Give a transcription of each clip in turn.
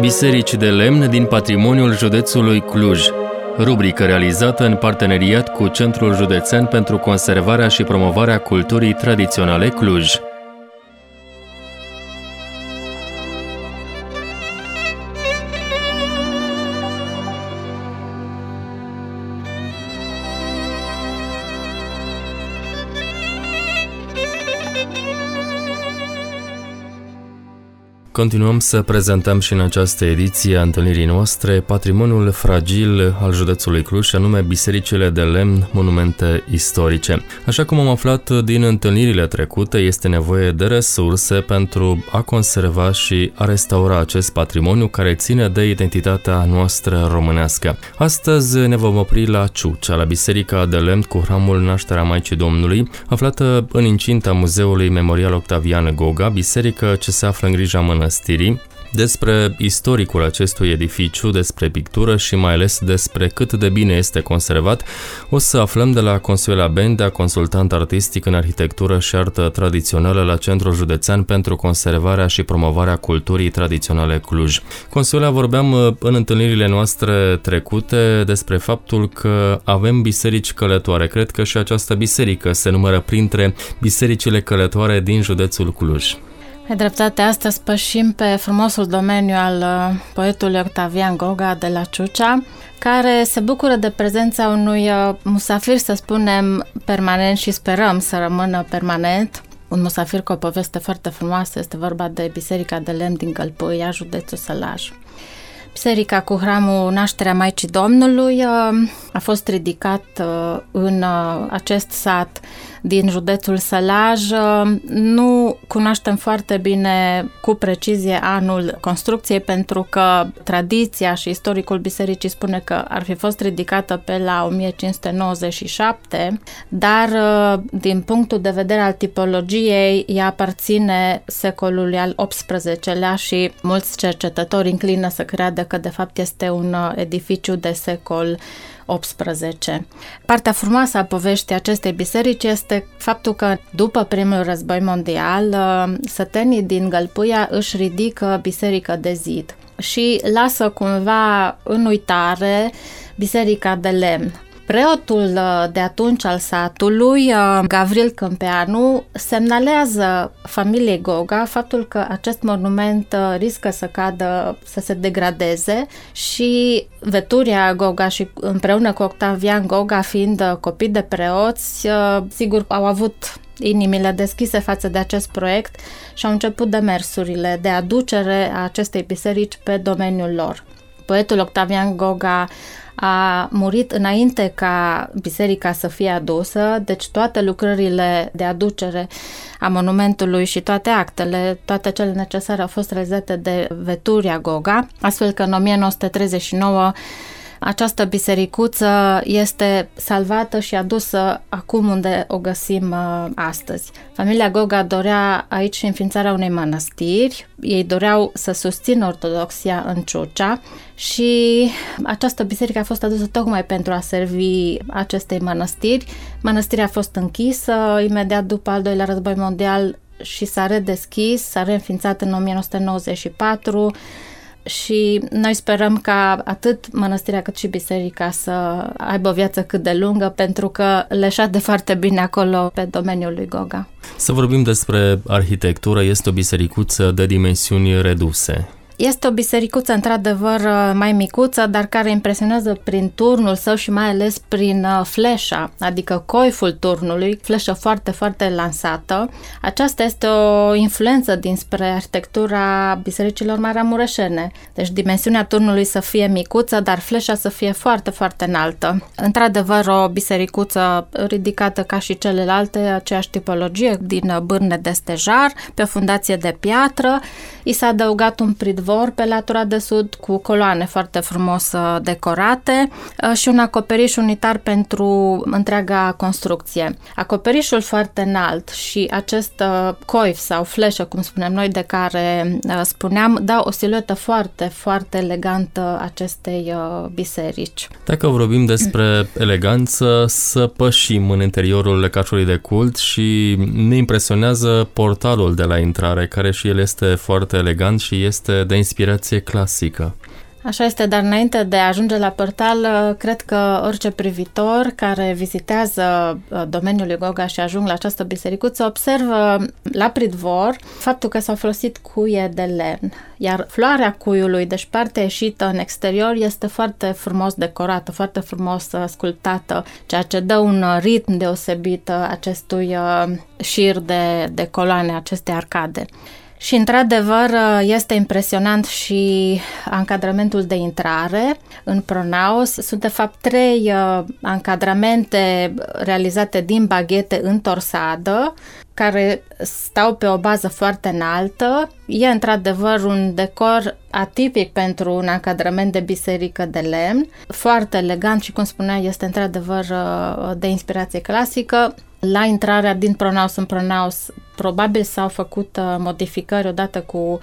Biserici de lemn din patrimoniul județului Cluj. Rubrică realizată în parteneriat cu Centrul Județean pentru Conservarea și Promovarea Culturii Tradiționale Cluj. Continuăm să prezentăm și în această ediție a întâlnirii noastre patrimoniul fragil al județului Cluj, anume bisericile de lemn, monumente istorice. Așa cum am aflat din întâlnirile trecute, este nevoie de resurse pentru a conserva și a restaura acest patrimoniu care ține de identitatea noastră românească. Astăzi ne vom opri la Ciucea, la biserica de lemn cu hramul Nașterea Maicii Domnului, aflată în incinta Muzeului Memorial Octavian Goga, biserică ce se află în grija mănăstirii mănăstirii, despre istoricul acestui edificiu, despre pictură și mai ales despre cât de bine este conservat, o să aflăm de la Consuela Bendea, consultant artistic în arhitectură și artă tradițională la Centrul Județean pentru Conservarea și Promovarea Culturii Tradiționale Cluj. Consuela, vorbeam uh, în întâlnirile noastre trecute despre faptul că avem biserici călătoare. Cred că și această biserică se numără printre bisericile călătoare din județul Cluj. Pe dreptate, astăzi pășim pe frumosul domeniu al uh, poetului Octavian Goga de la Ciucea, care se bucură de prezența unui uh, musafir, să spunem, permanent și sperăm să rămână permanent, un musafir cu o poveste foarte frumoasă, este vorba de Biserica de Lemn din Gălpâia, județul Sălaj. Biserica cu hramul Nașterea Maicii Domnului uh, a fost ridicat în acest sat din județul Sălaj. Nu cunoaștem foarte bine cu precizie anul construcției pentru că tradiția și istoricul bisericii spune că ar fi fost ridicată pe la 1597, dar din punctul de vedere al tipologiei ea aparține secolului al XVIII-lea și mulți cercetători înclină să creadă că de fapt este un edificiu de secol 18. Partea frumoasă a poveștii acestei biserici este faptul că după primul război mondial, uh, sătenii din Gălpuia își ridică biserică de zid și lasă cumva în uitare biserica de lemn. Preotul uh, de atunci al satului, uh, Gavril Câmpeanu, semnalează familiei Goga faptul că acest monument uh, riscă să cadă, să se degradeze și Veturia Goga și împreună cu Octavian Goga fiind copii de preoți, sigur au avut inimile deschise față de acest proiect și au început demersurile de aducere a acestei biserici pe domeniul lor. Poetul Octavian Goga a murit înainte ca biserica să fie adusă, deci toate lucrările de aducere a monumentului și toate actele, toate cele necesare au fost realizate de Veturia Goga, astfel că în 1939 această bisericuță este salvată și adusă acum unde o găsim uh, astăzi. Familia Goga dorea aici înființarea unei mănăstiri, ei doreau să susțină ortodoxia în Ciucea și această biserică a fost adusă tocmai pentru a servi acestei mănăstiri. Mănăstirea a fost închisă imediat după al doilea război mondial și s-a redeschis, s-a reînființat în 1994 și noi sperăm ca atât mănăstirea cât și biserica să aibă o viață cât de lungă pentru că le de foarte bine acolo pe domeniul lui Goga. Să vorbim despre arhitectură, este o bisericuță de dimensiuni reduse. Este o bisericuță într-adevăr mai micuță, dar care impresionează prin turnul său și mai ales prin uh, fleșa, adică coiful turnului, fleșă foarte, foarte lansată. Aceasta este o influență dinspre arhitectura bisericilor maramureșene. Deci dimensiunea turnului să fie micuță, dar fleșa să fie foarte, foarte înaltă. Într-adevăr, o bisericuță ridicată ca și celelalte, aceeași tipologie, din bârne de stejar, pe o fundație de piatră. I s-a adăugat un pridvor izvor pe latura de sud cu coloane foarte frumos uh, decorate uh, și un acoperiș unitar pentru întreaga construcție. Acoperișul foarte înalt și acest uh, coif sau fleșă, cum spunem noi, de care spuneam, dau o siluetă foarte, foarte elegantă acestei biserici. Dacă vorbim despre eleganță, să pășim în interiorul lecașului de cult și ne impresionează portalul de la intrare, care și el este foarte foarte elegant și este de inspirație clasică. Așa este, dar înainte de a ajunge la portal, uh, cred că orice privitor care vizitează uh, domeniul Goga și ajung la această bisericuță observă la pridvor faptul că s-au folosit cuie de lemn, iar floarea cuiului, deci partea ieșită în exterior, este foarte frumos decorată, foarte frumos uh, sculptată, ceea ce dă un ritm deosebit acestui șir de, de coloane, aceste arcade. Și, într-adevăr, este impresionant și ancadramentul de intrare în pronaos. Sunt, de fapt, trei uh, ancadramente realizate din baghete în torsadă, care stau pe o bază foarte înaltă. E, într-adevăr, un decor atipic pentru un ancadrament de biserică de lemn, foarte elegant și, cum spunea, este, într-adevăr, uh, de inspirație clasică. La intrarea din pronaos în pronaos probabil s-au făcut uh, modificări odată cu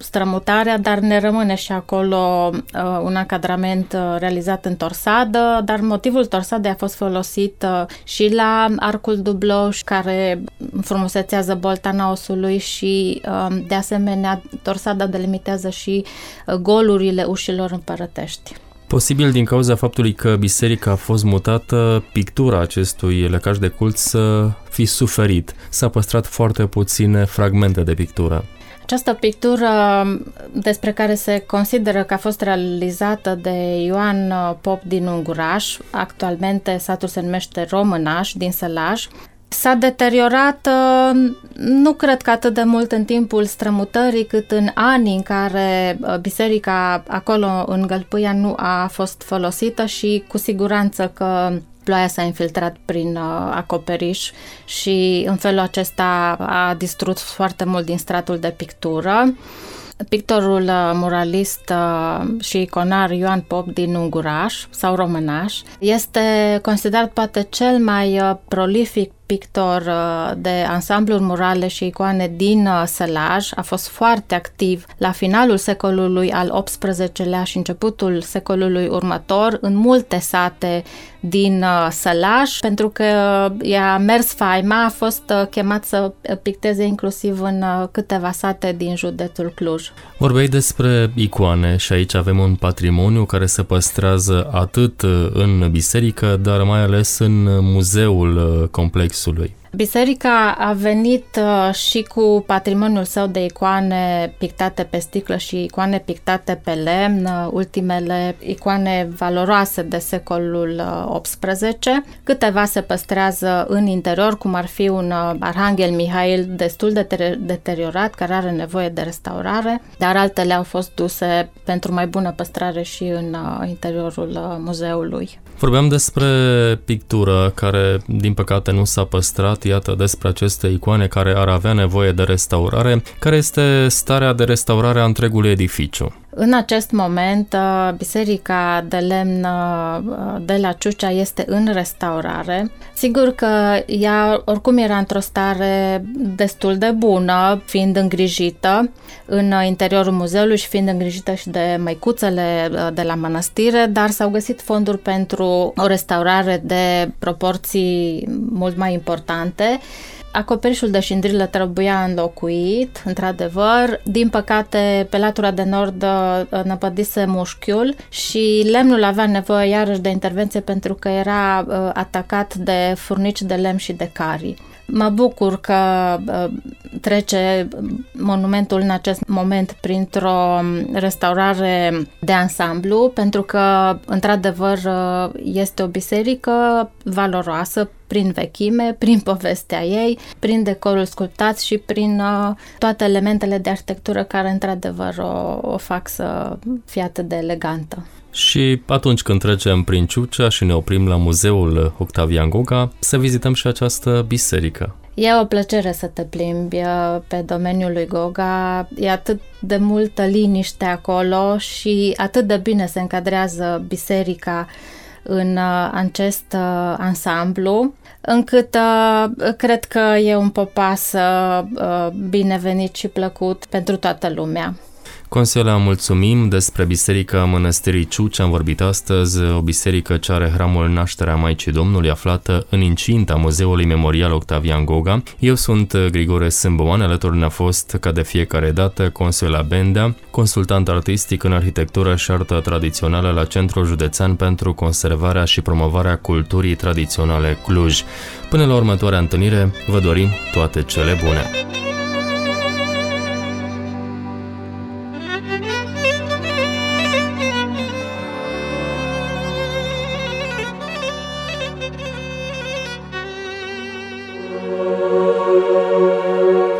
strămutarea, dar ne rămâne și acolo uh, un ancadrament uh, realizat în torsadă, dar motivul torsadei a fost folosit uh, și la arcul dublou care frumusețează bolta naosului și uh, de asemenea torsada delimitează și uh, golurile ușilor împărătești. Posibil din cauza faptului că biserica a fost mutată, pictura acestui lăcaș de cult să fi suferit. S-a păstrat foarte puține fragmente de pictură. Această pictură despre care se consideră că a fost realizată de Ioan Pop din Unguraș, actualmente satul se numește Românaș din Sălaj, S-a deteriorat, uh, nu cred că atât de mult în timpul strămutării, cât în anii în care uh, biserica acolo în Gălpâia nu a fost folosită și cu siguranță că ploaia s-a infiltrat prin uh, acoperiș și în felul acesta a distrus foarte mult din stratul de pictură. Pictorul muralist și iconar Ioan Pop din Unguraș sau Românaș este considerat poate cel mai prolific pictor uh, de ansambluri murale și icoane din uh, Sălaj. A fost foarte activ la finalul secolului al XVIII-lea și începutul secolului următor în multe sate din uh, Sălaj, pentru că i-a mers faima, a fost chemat să picteze inclusiv în câteva sate din județul Cluj. Vorbeai despre icoane și aici avem un patrimoniu care se păstrează atât în biserică, dar mai ales în muzeul complex complexului. Biserica a venit uh, și cu patrimoniul său de icoane pictate pe sticlă și icoane pictate pe lemn, uh, ultimele icoane valoroase de secolul XVIII. Uh, Câteva se păstrează în interior, cum ar fi un Arhanghel Mihail destul de deteriorat, care are nevoie de restaurare, dar altele au fost duse pentru mai bună păstrare și în interiorul muzeului. Vorbeam despre pictură care, din păcate, nu s-a păstrat. Iată despre aceste icoane care ar avea nevoie de restaurare. Care este starea de restaurare a întregului edificiu? În acest moment, uh, biserica de lemn uh, de la Ciucea este în restaurare. Sigur că ea oricum era într-o stare destul de bună, fiind îngrijită în interiorul muzeului și fiind îngrijită și de măicuțele uh, de la mănăstire, dar s-au găsit fonduri pentru o restaurare de proporții mult mai importante Acoperișul de șindrilă trebuia înlocuit, într-adevăr. Din păcate, pe latura de nord uh, năpădise mușchiul și lemnul avea nevoie iarăși de intervenție pentru că era uh, atacat de furnici de lemn și de carii. Mă bucur că uh, trece monumentul în acest moment printr-o restaurare de ansamblu, pentru că, într-adevăr, este o biserică valoroasă prin vechime, prin povestea ei, prin decorul sculptat și prin uh, toate elementele de arhitectură care, într-adevăr, o, o fac să fie atât de elegantă. Și atunci când trecem prin Ciucea și ne oprim la muzeul Octavian Goga, să vizităm și această biserică. E o plăcere să te plimbi uh, pe domeniul lui Goga, e atât de multă liniște acolo și atât de bine se încadrează biserica în uh, acest uh, ansamblu, încât cred că e un popas binevenit și plăcut pentru toată lumea. Consuela, mulțumim despre Biserica Mănăstirii Ciuci. Am vorbit astăzi, o biserică ce are hramul Nașterea Maicii Domnului aflată în incinta Muzeului Memorial Octavian Goga. Eu sunt Grigore Sâmboan, alături ne-a fost, ca de fiecare dată, Consuela Bendea, consultant artistic în arhitectură și artă tradițională la Centrul Județean pentru conservarea și promovarea culturii tradiționale Cluj. Până la următoarea întâlnire, vă dorim toate cele bune!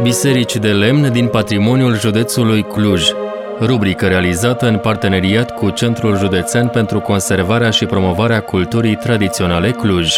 Biserici de lemn din patrimoniul județului Cluj. Rubrică realizată în parteneriat cu Centrul Județean pentru Conservarea și Promovarea Culturii Tradiționale Cluj.